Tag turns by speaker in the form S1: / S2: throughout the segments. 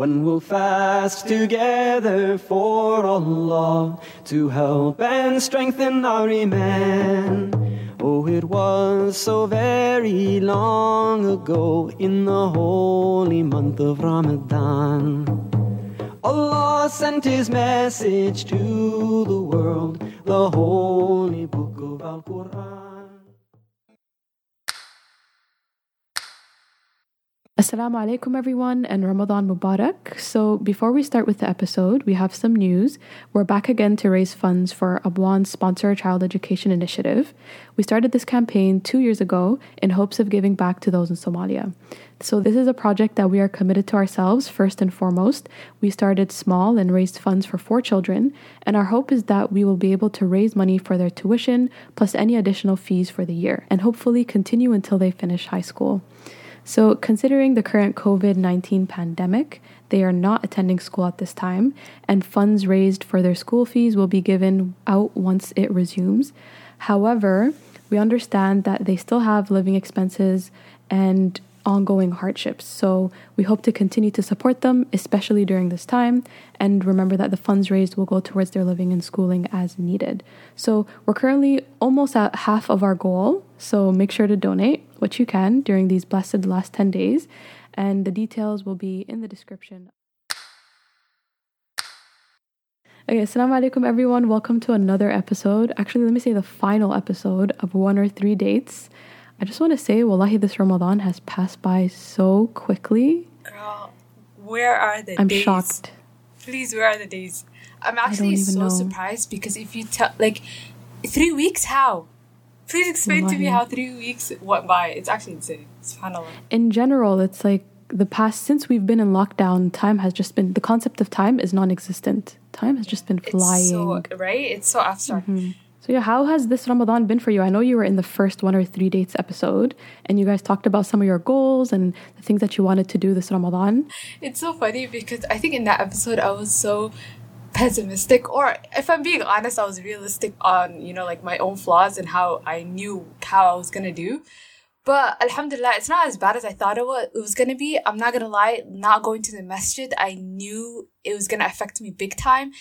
S1: When we'll fast together for Allah to help and strengthen our iman. Oh, it was so very long ago in the holy month of Ramadan. Allah sent His message to the world, the holy book of Al Quran.
S2: Assalamu alaikum, everyone, and Ramadan Mubarak. So, before we start with the episode, we have some news. We're back again to raise funds for Abwaan's Sponsor Child Education Initiative. We started this campaign two years ago in hopes of giving back to those in Somalia. So, this is a project that we are committed to ourselves first and foremost. We started small and raised funds for four children, and our hope is that we will be able to raise money for their tuition plus any additional fees for the year, and hopefully continue until they finish high school. So, considering the current COVID 19 pandemic, they are not attending school at this time, and funds raised for their school fees will be given out once it resumes. However, we understand that they still have living expenses and ongoing hardships. So we hope to continue to support them, especially during this time. And remember that the funds raised will go towards their living and schooling as needed. So we're currently almost at half of our goal. So make sure to donate what you can during these blessed last 10 days. And the details will be in the description. Okay, assalamu alaikum everyone. Welcome to another episode. Actually, let me say the final episode of one or three dates. I just want to say, wallahi, this Ramadan has passed by so quickly.
S3: Girl, where are the days
S2: I'm
S3: days?
S2: shocked.
S3: Please, where are the days? I'm actually so
S2: know.
S3: surprised because if you tell, like, three weeks, how? Please explain to me how three weeks went by. It's actually insane. SubhanAllah.
S2: In general, it's like the past, since we've been in lockdown, time has just been, the concept of time is non existent. Time has just been flying.
S3: So, right? It's so abstract. Mm-hmm.
S2: So yeah, how has this Ramadan been for you? I know you were in the first one or three dates episode, and you guys talked about some of your goals and the things that you wanted to do this Ramadan.
S3: It's so funny because I think in that episode I was so pessimistic or if I'm being honest I was realistic on you know like my own flaws and how I knew how I was gonna do but alhamdulillah it's not as bad as I thought it was, it was gonna be I'm not gonna lie not going to the masjid I knew it was gonna affect me big time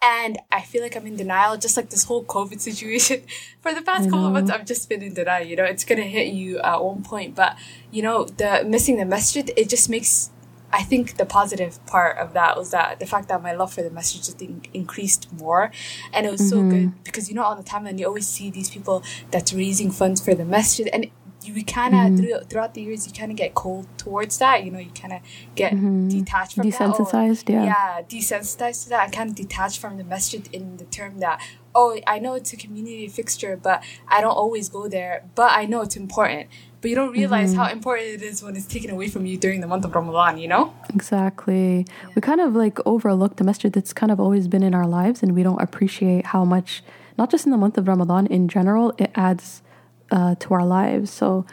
S3: and I feel like I'm in denial just like this whole COVID situation. For the past couple of months mm-hmm. I've just been in denial you know it's gonna hit you at one point but you know the missing the masjid it just makes I think the positive part of that was that the fact that my love for the masjid just in- increased more, and it was so good mm-hmm. because you know on the timeline you always see these people that's raising funds for the masjid, and you kind of mm-hmm. through, throughout the years you kind of get cold towards that. You know, you kind of get mm-hmm. detached from that. or-
S2: Desensitized, yeah.
S3: yeah, desensitized to that, and kind of detached from the masjid in the term that oh, I know it's a community fixture, but I don't always go there, but I know it's important. But you don't realize mm-hmm. how important it is when it's taken away from you during the month of Ramadan, you know?
S2: Exactly. We kind of like overlook the masjid that's kind of always been in our lives, and we don't appreciate how much, not just in the month of Ramadan, in general, it adds uh, to our lives. So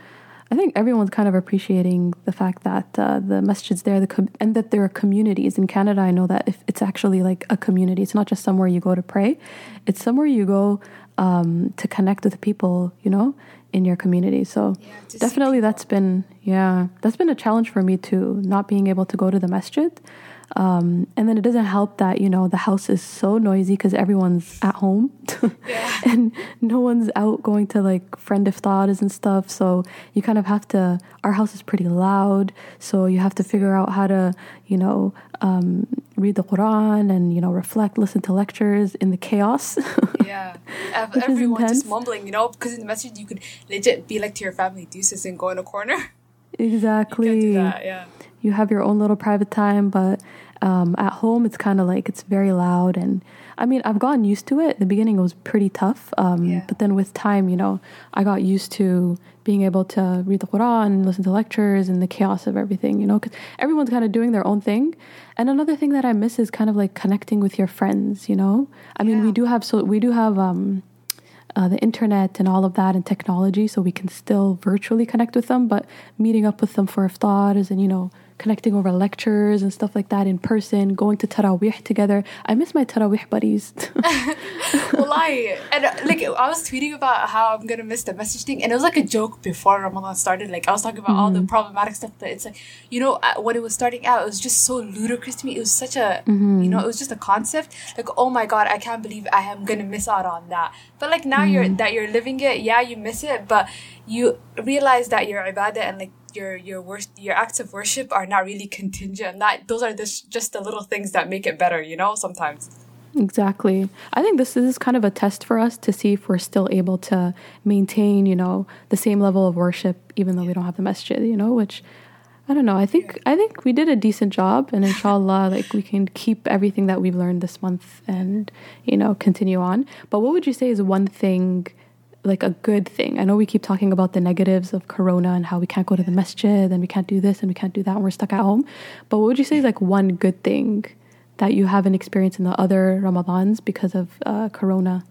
S2: I think everyone's kind of appreciating the fact that uh, the masjid's there, the com- and that there are communities. In Canada, I know that if it's actually like a community, it's not just somewhere you go to pray, it's somewhere you go um, to connect with people, you know, in your community. So
S3: Yeah,
S2: definitely that's been, yeah, that's been a challenge for me too, not being able to go to the masjid. Um, and then it doesn't help that, you know, the house is so noisy because everyone's at home
S3: Yeah.
S2: and no one's out going to like friend iftars and stuff. So you kind of have to, our house is pretty loud. So you have to figure out how to, you know, um, read the Quran and, you know, reflect, listen to lectures in the chaos.
S3: Yeah. Ev- Everyone just mumbling, you know? Because in the masjid, you could legit be like to your family deuces and go in a corner.
S2: exactly.
S3: You can't do that, yeah.
S2: You have your own little private time, but um, at home it's kind of like it's very loud. And I mean, I've gotten used to it. The beginning was pretty tough, um,
S3: Yeah.
S2: but then with time, you know, I got used to being able to read the Quran and listen to lectures and the chaos of everything, you know, because everyone's kind of doing their own thing. And another thing that I miss is kind of like connecting with your friends, you know. I mean, we do have so we do have. Um, uh, the internet and all of that and technology so we can still virtually connect with them but meeting up with them for iftars and you know connecting over lectures and stuff like that in person, going to Taraweeh together. I miss my Taraweeh buddies.
S3: Wallahi. And uh, like I was tweeting about how I'm gonna miss the masjid thing, and it was like a joke before Ramadan started. Like I was talking about mm-hmm. all the mm-hmm. problematic stuff, but it's like you know uh, when it was starting out, it was just so ludicrous to me. It was such a mm-hmm. you know it was just a concept. Like oh my god, I can't believe I am gonna miss out on that. But like now mm-hmm. you're that you're living it, yeah, you miss it, but you realize that your ibadah and like your your worst your acts of worship are not really contingent that those are just just the little things that make it better you know sometimes
S2: Exactly. I think this is kind of a test for us to see if we're still able to maintain, you know, the same level of worship even though we don't have the masjid, you know, which I don't know. I think I think we did a decent job and inshallah like we can keep everything that we've learned this month and, you know, continue on. But what would you say is one thing like a good thing? I know we keep talking about the negatives of corona and how we can't go to the masjid and we can't do this and we can't do that and we're stuck at home. But what would you say is like one good thing that you haven't experienced in the other Ramadans because of uh, Corona?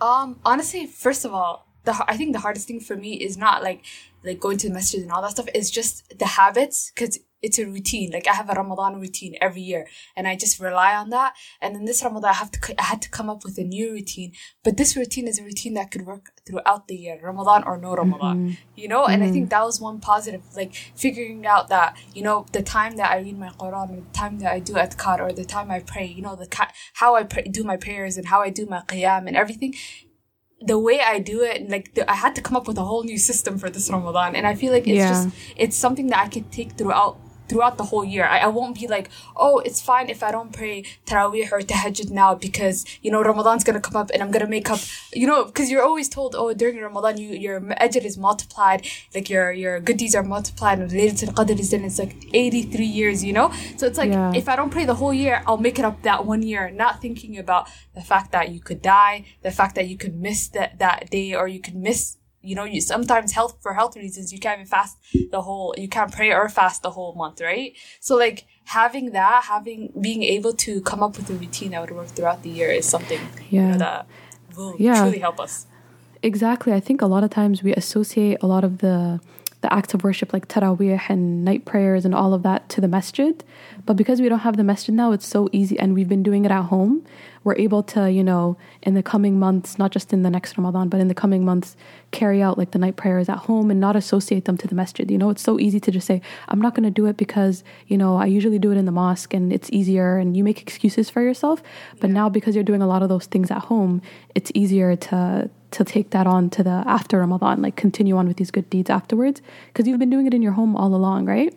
S3: Um, honestly, first of all, the I think the hardest thing for me is not like like going to the masjid and all that stuff. is just the habits because it's a routine. Like I have a Ramadan routine every year, and I just rely on that. And then this Ramadan, I have to I had to come up with a new routine. But this routine is a routine that could work throughout the year, Ramadan or no Ramadan. Mm-hmm. You know, and mm-hmm. I think that was one positive. Like figuring out that you know the time that I read my Quran, or the time that I do adhkar, or the time I pray. You know the how I pray, do my prayers and how I do my qiyam and everything the way I do it, like the, I had to come up with a whole new system for this Ramadan, and I feel like it's yeah. just it's something that I could take throughout throughout the whole year. I, I won't be like, oh, it's fine if I don't pray Taraweeh or Tahajjud now because, you know, Ramadan's gonna come up and I'm gonna make up, you know, because you're always told, oh, during Ramadan, you, your ajr is multiplied, like your, your good deeds are multiplied and Laylatul Qadr is in, it's like 83 years, you know? So it's like, yeah. if I don't pray the whole year, I'll make it up that one year, not thinking about the fact that you could die, the fact that you could miss that, that day or you could miss you know, you sometimes health for health reasons you can't even fast the whole you can't pray or fast the whole month, right? So like having that, having being able to come up with a routine that would work throughout the year is something yeah. You know, that will yeah. truly help us.
S2: Exactly. I think a lot of times we associate a lot of the the acts of worship like taraweeh and night prayers and all of that to the masjid. But because we don't have the masjid now, it's so easy and we've been doing it at home we're able to, you know, in the coming months, not just in the next Ramadan, but in the coming months, carry out like the night prayers at home and not associate them to the masjid. You know, it's so easy to just say, I'm not going to do it because, you know, I usually do it in the mosque and it's easier and you make excuses for yourself. But yeah. now because you're doing a lot of those things at home, it's easier to to take that on to the after Ramadan, like continue on with these good deeds afterwards, because you've been doing it in your home all along, right?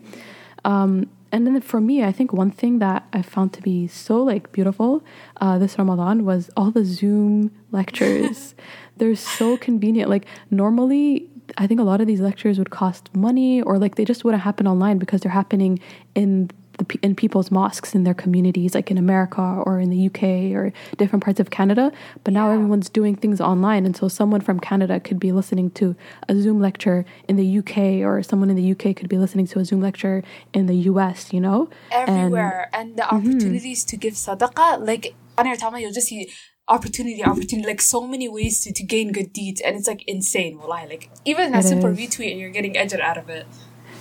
S2: Um, and then for me, I think one thing that I found to be so like beautiful uh, this Ramadan was all the Zoom lectures. They're so convenient. Like normally, I think a lot of these lectures would cost money, or like they just wouldn't happen online because they're happening in the, in people's mosques in their communities, like in America or in the UK or different parts of Canada. But now yeah. everyone's doing things online, and so someone from Canada could be listening to a Zoom lecture in the UK, or someone in the UK could be listening to a Zoom lecture in the US. You know,
S3: everywhere, and, and the mm-hmm. opportunities mm-hmm. to give sadaqah, like on your time, you'll just see opportunity, opportunity, like so many ways to, to gain good deeds, and it's like insane. Wallahi, like even a simple retweet, and you're getting ajr out of it.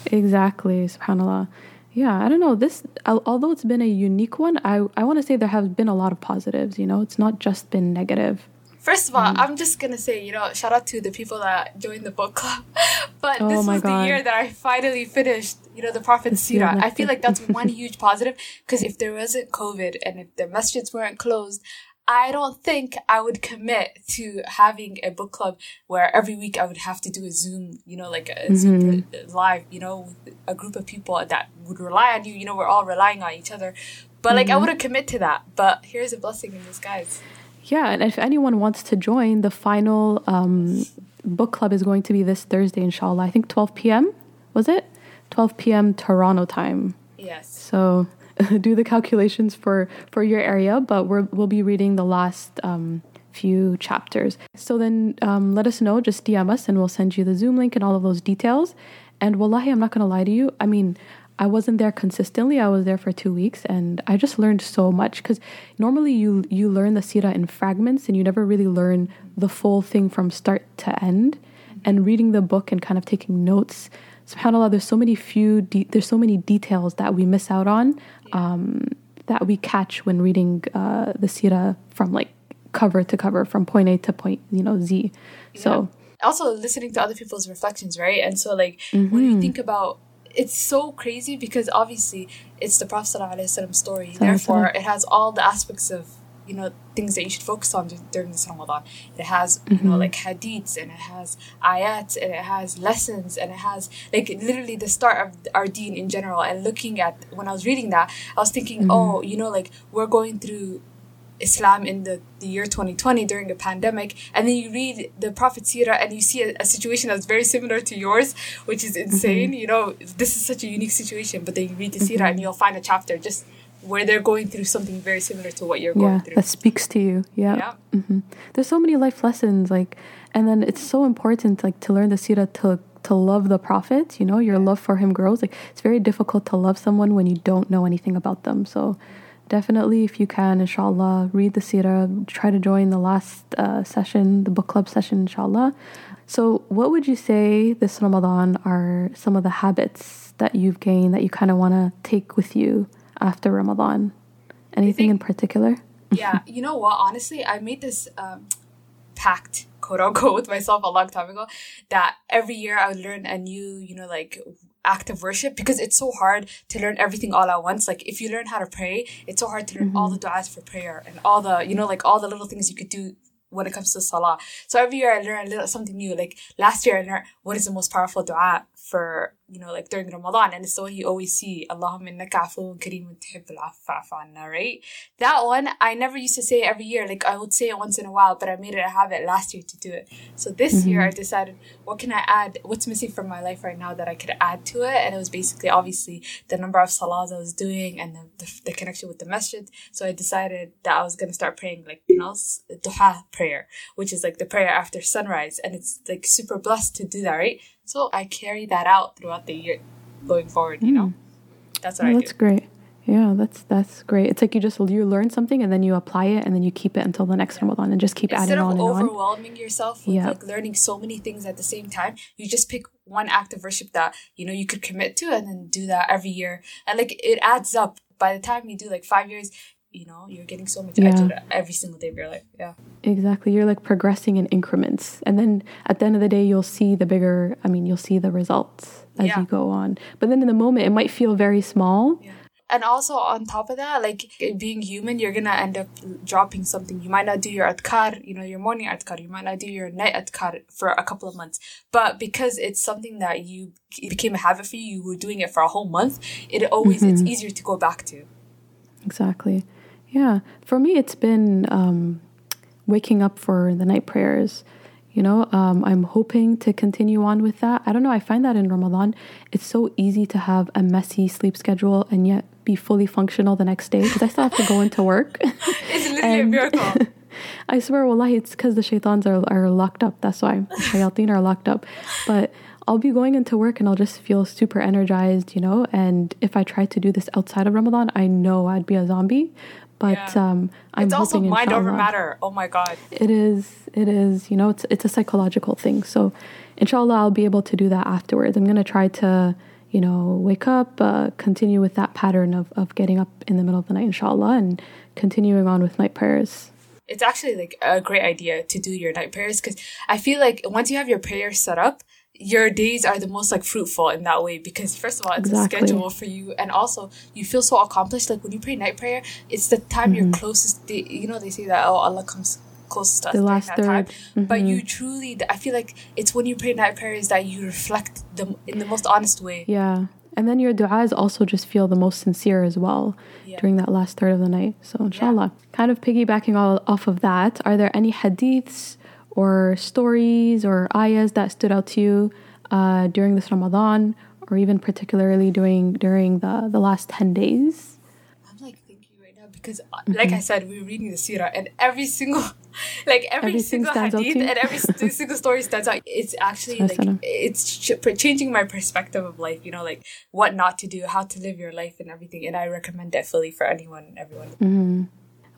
S2: Exactly, subhanallah. Yeah, I don't know. This, although it's been a unique one, I, I want to say there have been a lot of positives. You know, it's not just been negative.
S3: First of all, mm. I'm just gonna say, you know, shout out to the people that joined the book club. but oh this was God. the year that I finally finished, you know, the Prophet's Sirah. I feel like that's one huge positive because if there wasn't COVID and if the masjids weren't closed, I don't think I would commit to having a book club where every week I would have to do a Zoom, you know, like a mm-hmm. Zoom live, you know, with a group of people that would rely on you. You know, we're all relying on each other. But mm-hmm. like, I mm-hmm. wouldn't commit to that. But here's a blessing in disguise.
S2: Yeah, and if anyone wants to join, the final um, book club is going to be this Thursday, inshallah. I think 12 p.m. Was it? 12 p.m. Toronto time.
S3: Yes.
S2: So do the calculations for for your area, but we're, we'll be reading the last um, few chapters. So then um, let us know, just DM us, and we'll send you the Zoom link and all of those details. And wallahi, I'm not gonna lie to you. I mean, I wasn't there consistently. I was there for two weeks, and I just learned so much. Because normally you you learn the sira in fragments, and you never really learn the full thing from start to end. And reading the book and kind of taking notes subhanallah there's so many few de- there's so many details that we miss out on um, that we catch when reading uh, the sira from like cover to cover from point a to point you know z so
S3: also listening to other people's reflections, right? And so like when
S2: Mm-hmm.
S3: you think about it's so crazy because obviously it's the Prophet ﷺ story. Therefore, it has all the aspects of you know things that you should focus on during this Ramadan. It has you
S2: Mm-hmm.
S3: know like hadiths and it has ayats and it has lessons and it has like literally the start of our deen in general. And looking at when I was reading that, I was thinking,
S2: Mm-hmm.
S3: oh, you know, like we're going through Islam in the, the year 2020 during a pandemic, and then you read the Prophet Sirah and you see a, a situation that's very similar to yours, which is insane. You know, this is such a unique situation, but then you read the Sirah and you'll find a chapter just where they're going through something very similar to what you're going
S2: yeah
S3: through.
S2: that speaks to you. Yeah,
S3: Yeah.
S2: hmm there's so many life lessons like and then it's so important like to learn the sira to to love the prophet you know your love for him grows. Like it's very difficult to love someone when you don't know anything about them. So definitely if you can inshallah read the sirah try to join the last uh, session the book club session inshallah. So what would you say this ramadan are some of the habits that you've gained that you kind of want to take with you after ramadan anything in particular
S3: yeah, you know what? Honestly, I made this um, pact, quote unquote, with myself a long time ago that every year I would learn a new, you know, like act of worship because it's so hard to learn everything all at once. Like if you learn how to pray, it's so hard to learn all the du'as for prayer and all the, you know, like all the little things you could do when it comes to salah. So every year I learn a little something new. Like last year I learned what is the most powerful dua for, you know, like during Ramadan. And it's the one you always see, Allahumma innaka afuwun kareemun tuhibbul afwa fa'fu anna, right? That one I never used to say every year. Like I would say it once in a while, but I made it a habit last year to do it. So this mm-hmm. year I decided, what can I add? What's missing from my life right now that I could add to it? And it was basically obviously the number of salahs I was doing and the, the, the connection with the masjid. So I decided that I was going to start praying like, you know, duha prayer, which is like the prayer after sunrise. And it's like super blessed to do that, right? So I carry that out throughout the year going forward, you know? Hmm. That's what
S2: Oh,
S3: I
S2: that's
S3: do.
S2: great. Yeah, that's that's great. It's like you just you learn something and then you apply it and then you keep it until the next Ramadan and just keep
S3: Instead
S2: adding on and on.
S3: overwhelming yourself with
S2: Yeah.
S3: like learning so many things at the same time, you just pick one act of worship that you know you could commit to and then do that every year. And like it adds up. By the time you do like five years, you know, you're getting so much
S2: Yeah.
S3: every single day of your life. Yeah.
S2: Exactly. You're like progressing in increments. And then at the end of the day you'll see the bigger I mean, you'll see the results as
S3: Yeah.
S2: you go on. But then in the moment it might feel very small.
S3: And also on top of that, like being human, you're gonna end up dropping something. You might not do your adkar, you know, your morning adkar. You might not do your night adkar for a couple of months. But because it's something that you it became a habit for you, you were doing it for a whole month. It always it's mm-hmm. easier to go back to.
S2: Exactly. Yeah. For me, it's been um, waking up for the night prayers. You know, um, I'm hoping to continue on with that. I don't know. I find that in Ramadan, it's so easy to have a messy sleep schedule and yet be fully functional the next day because I still have to go into work.
S3: It's literally
S2: And-
S3: a miracle.
S2: I swear, wallahi, it's because the shaitans are, are locked up. That's why. Shayateen are locked up. But I'll be going into work and I'll just feel super energized, you know? And if I tried to do this outside of Ramadan, I know I'd be a zombie. But
S3: Yeah.
S2: um, I'm
S3: it's also mind over matter. Oh my god.
S2: It is. It is. You know, it's it's a psychological thing. So, inshallah, I'll be able to do that afterwards. I'm gonna try to, you know, wake up, uh, continue with that pattern of of getting up in the middle of the night, inshallah, and continuing on with night prayers.
S3: It's actually like a great idea to do your night prayers because I feel like once you have your prayers set up, your days are the most like fruitful in that way because first of all it's
S2: Exactly.
S3: a schedule for you and also you feel so accomplished like when you pray night prayer it's the time
S2: Mm-hmm.
S3: you're closest they, you know they say that oh allah comes closest to us
S2: The last
S3: that time
S2: third. Mm-hmm.
S3: but you truly i feel like it's when you pray night prayers that you reflect them in the most honest way
S2: Yeah. And then your du'as also just feel the most sincere as well
S3: Yeah.
S2: during that last third of the night. So, inshallah. Kind of piggybacking all off of that, are there any hadiths or stories or ayahs that stood out to you uh, during this Ramadan or even particularly during during the, the last 10 days?
S3: I'm like thinking right now because, uh, like I said, we are reading the Sirah, and every single, like every
S2: Everything
S3: single hadith and every single story stands out. It's actually like it's ch- changing my perspective of life. You know, like what not to do, how to live your life, and everything. And I recommend it fully for anyone and everyone.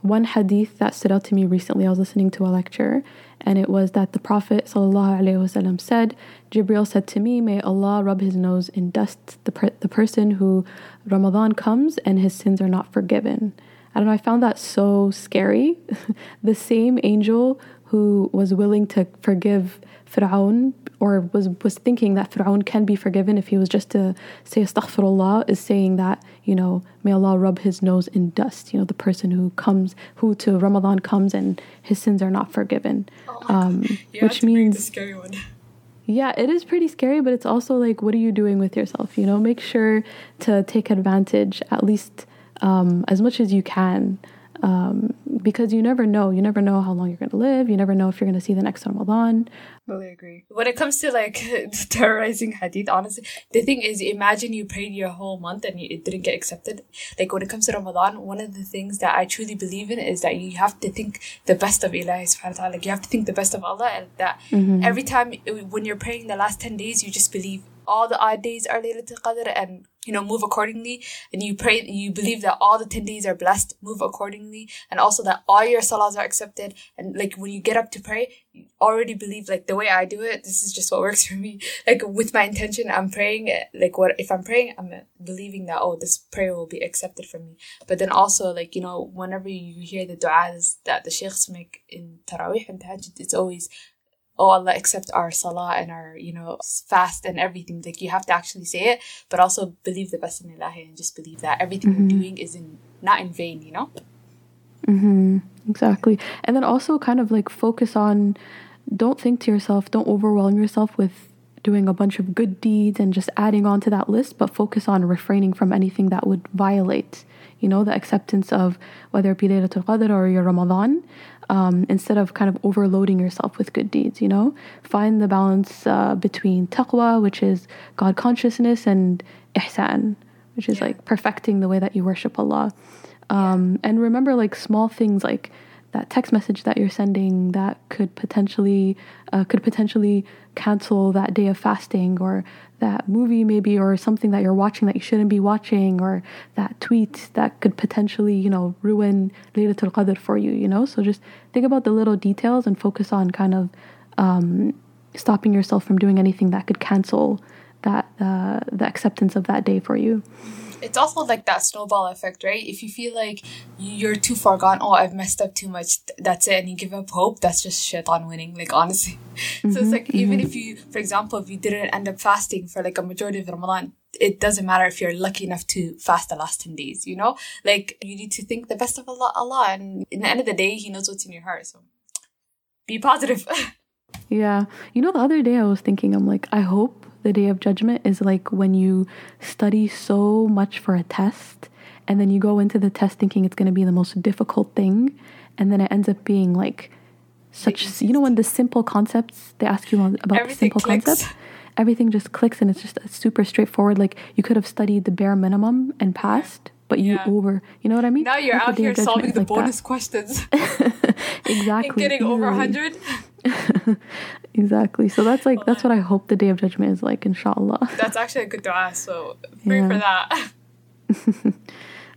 S2: One hadith that stood out to me recently. I was listening to a lecture, and it was that the Prophet ﷺ said, Jibril said to me, May Allah rub his nose in dust, the, per- the person who Ramadan comes and his sins are not forgiven. I don't know, I found that so scary. the same angel who was willing to forgive Fir'aun or was, was thinking that Fir'aun can be forgiven if he was just to say astaghfirullah is saying that, you know, may Allah rub his nose in dust, you know, the person who comes, who to Ramadan comes and his sins are not forgiven.
S3: Oh um, which means.
S2: Yeah, it is pretty scary, but it's also like, what are you doing with yourself? You know, make sure to take advantage at least um, as much as you can um, because you never know. You never know how long you're going to live. You never know if you're going to see the next Ramadan.
S3: Totally agree. When it comes to like terrorizing hadith, honestly, the thing is, imagine you prayed your whole month and it didn't get accepted. Like when it comes to Ramadan, one of the things that I truly believe in is that you have to think the best of Ilahi subhanahu wa ta'ala. Like you have to think the best of Allah and that mm-hmm. every time when you're praying the last 10 days, you just believe all the odd days are Laylatul Qadr and you know move accordingly. And you pray you believe that all the 10 days are blessed move accordingly. And also that all your salahs are accepted. And like when you get up to pray you already believe like the way I do it this is just what works for me. Like with my intention I'm praying like what if I'm praying I'm believing that oh this prayer will be accepted for me. But then also like you know whenever you hear the du'as that the sheikhs make in tarawih and tahajjud it's always oh Allah accept our salah and our you know fast and everything like you have to actually say it but also believe the best in Allah and just believe that everything mm-hmm. we're doing is in not in vain you know
S2: mm-hmm. exactly and then also kind of like focus on don't think to yourself don't overwhelm yourself with doing a bunch of good deeds and just adding on to that list but focus on refraining from anything that would violate you know the acceptance of whether it be Laylatul Qadr or your Ramadan um, instead of kind of overloading yourself with good deeds, you know? Find the balance uh, between taqwa, which is God consciousness, and ihsan, which is yeah. like perfecting the way that you worship Allah. Um, and remember, like, small things like that text message that you're sending that could potentially uh, could potentially cancel that day of fasting or that movie maybe or something that you're watching that you shouldn't be watching or that tweet that could potentially you know ruin Laylatul Qadr for you you know? So just think about the little details and focus on kind of um, stopping yourself from doing anything that could cancel that uh, the acceptance of that day for you
S3: it's also like that snowball effect, right? If you feel like you're too far gone, oh, I've messed up too much, that's it, and you give up hope, that's just shaitan winning, like honestly. Mm-hmm, so it's like, mm-hmm. even if you, for example, if you didn't end up fasting for like a majority of Ramadan, it doesn't matter if you're lucky enough to fast the last 10 days, you know? Like, you need to think the best of Allah, Allah, and in the end of the day, He knows what's in your heart, so be positive.
S2: yeah. You know, the other day I was thinking, I'm like, I hope the day of judgment is like when you study so much for a test and then you go into the test thinking it's going to be the most difficult thing and then it ends up being like such you know when the simple concepts they ask you about the simple clicks. concepts everything just clicks and it's just super straightforward like you could have studied the bare minimum and passed but you yeah. over you know what i mean
S3: now you're out here solving the like bonus that. questions
S2: exactly and
S3: getting over 100
S2: exactly. So that's like that's what I hope the day of judgment is like, inshallah.
S3: That's actually a good dua, so pray yeah. for that.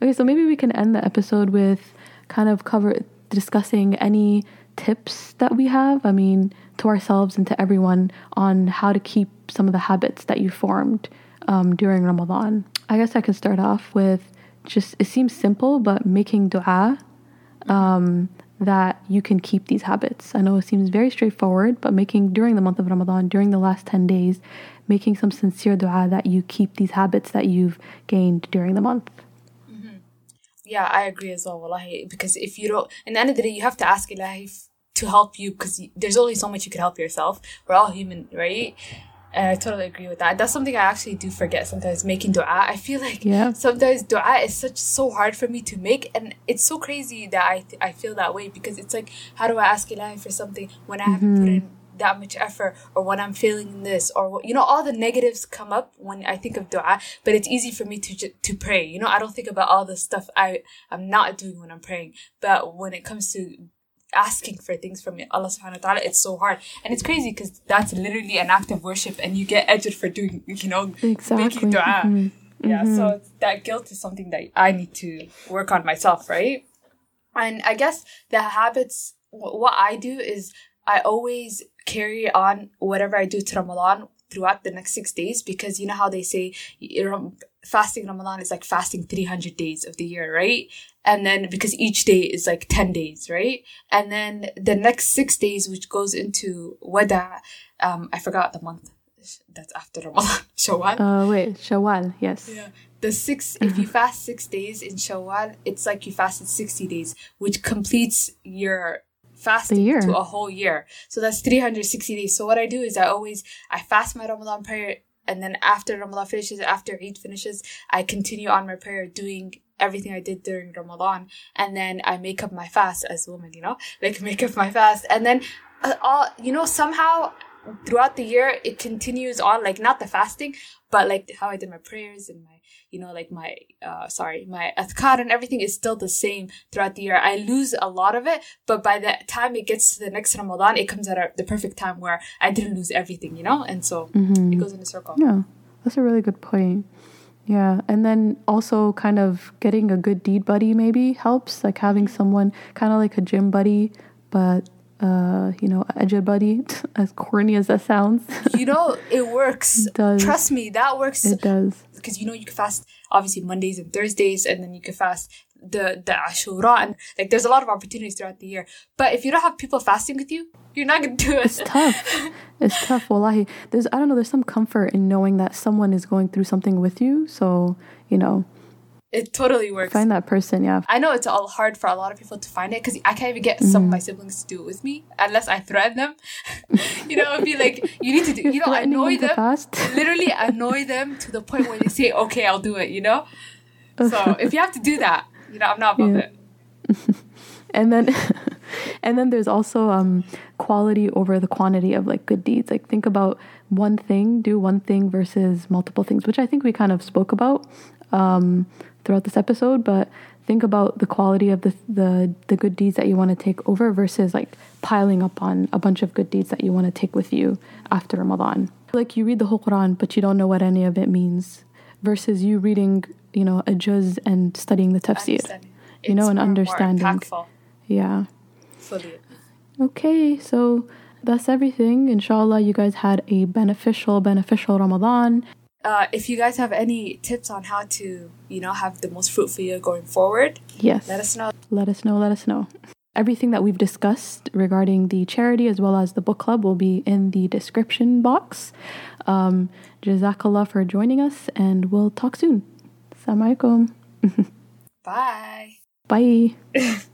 S2: okay, so maybe we can end the episode with kind of cover discussing any tips that we have. I mean, to ourselves and to everyone on how to keep some of the habits that you formed um, during Ramadan. I guess I can start off with just it seems simple, but making dua. Um, that you can keep these habits. I know it seems very straightforward, but making during the month of Ramadan, during the last 10 days, making some sincere dua that you keep these habits that you've gained during the month.
S3: Mm-hmm. Yeah, I agree as well, wallahi. Because if you don't, in the end of the day, you have to ask Ilahi to help you because there's only so much you can help yourself. We're all human, right? And I totally agree with that. That's something I actually do forget sometimes making dua. I feel like yeah. sometimes dua is such so hard for me to make, and it's so crazy that I th- I feel that way because it's like, how do I ask Ilahi for something when I haven't mm-hmm. put in that much effort, or when I'm feeling this, or you know, all the negatives come up when I think of dua. But it's easy for me to ju- to pray. You know, I don't think about all the stuff I I'm not doing when I'm praying. But when it comes to asking for things from Allah subhanahu wa ta'ala, it's so hard. And it's crazy because that's literally an act of worship and you get ajr for doing, you know, exactly. making dua. Mm-hmm. Yeah, mm-hmm. so that guilt is something that I need to work on myself, right? And I guess the habits, what I do is I always carry on whatever I do to Ramadan throughout the next six days because you know how they say fasting Ramadan is like fasting 300 days of the year, right? And then because each day is like 10 days, right? And then the next six days, which goes into Wada, um, I forgot the month. That's after Ramadan, Shawwal.
S2: Uh, wait, Shawwal, yes.
S3: Yeah. The six, if you fast six days in Shawwal, it's like you fasted 60 days, which completes your fasting
S2: year.
S3: to a whole year. So that's 360 days. So what I do is I always, I fast my Ramadan prayer and then after Ramadan finishes, after Eid finishes, I continue on my prayer doing everything I did during Ramadan. And then I make up my fast as a woman, you know, like make up my fast. And then, uh, all, you know, somehow throughout the year, it continues on, like not the fasting, but like how I did my prayers and my you know, like my, uh, sorry, my adhkar and everything is still the same throughout the year. I lose a lot of it, but by the time it gets to the next Ramadan, it comes at a, the perfect time where I didn't lose everything, you know? And so mm-hmm. it goes in a circle.
S2: Yeah, that's a really good point. Yeah, and then also kind of getting a good deed buddy maybe helps, like having someone kind of like a gym buddy, but uh, you know, a buddy, as corny as that sounds.
S3: you know, it works. It does. Trust me, that works.
S2: It does.
S3: Because you know you can fast obviously Mondays and Thursdays, and then you can fast the the Ashura, and like there's a lot of opportunities throughout the year. But if you don't have people fasting with you, you're not gonna do it.
S2: It's tough. it's tough. Wallahi, there's I don't know. There's some comfort in knowing that someone is going through something with you. So you know,
S3: it totally works.
S2: Find that person, yeah.
S3: I know it's all hard for a lot of people to find it because I can't even get mm-hmm. some of my siblings to do it with me unless I threaten them. you know, it'd be like, you need to do, you know, annoy them. Fast. literally annoy them to the point where they say, okay, I'll do it, you know? So if you have to do that, you know, I'm not above yeah. it.
S2: and then, and then there's also um, quality over the quantity of like good deeds. Like think about one thing, do one thing versus multiple things, which I think we kind of spoke about. Um, throughout this episode, but think about the quality of the the, the good deeds that you want to take over versus like piling up on a bunch of good deeds that you want to take with you after Ramadan. Like you read the whole Quran, but you don't know what any of it means, versus you reading, you know, a juz and studying the tafsir, you know, and understanding. Yeah.
S3: Fully.
S2: Okay, so that's everything. Inshallah, you guys had a beneficial, beneficial Ramadan.
S3: Uh, if you guys have any tips on how to, you know, have the most fruitful year going forward,
S2: yes,
S3: let us know.
S2: Let us know. Let us know. Everything that we've discussed regarding the charity as well as the book club will be in the description box. Um, Jazakallah for joining us, and we'll talk soon. Assalamu alaikum.
S3: Bye.
S2: Bye.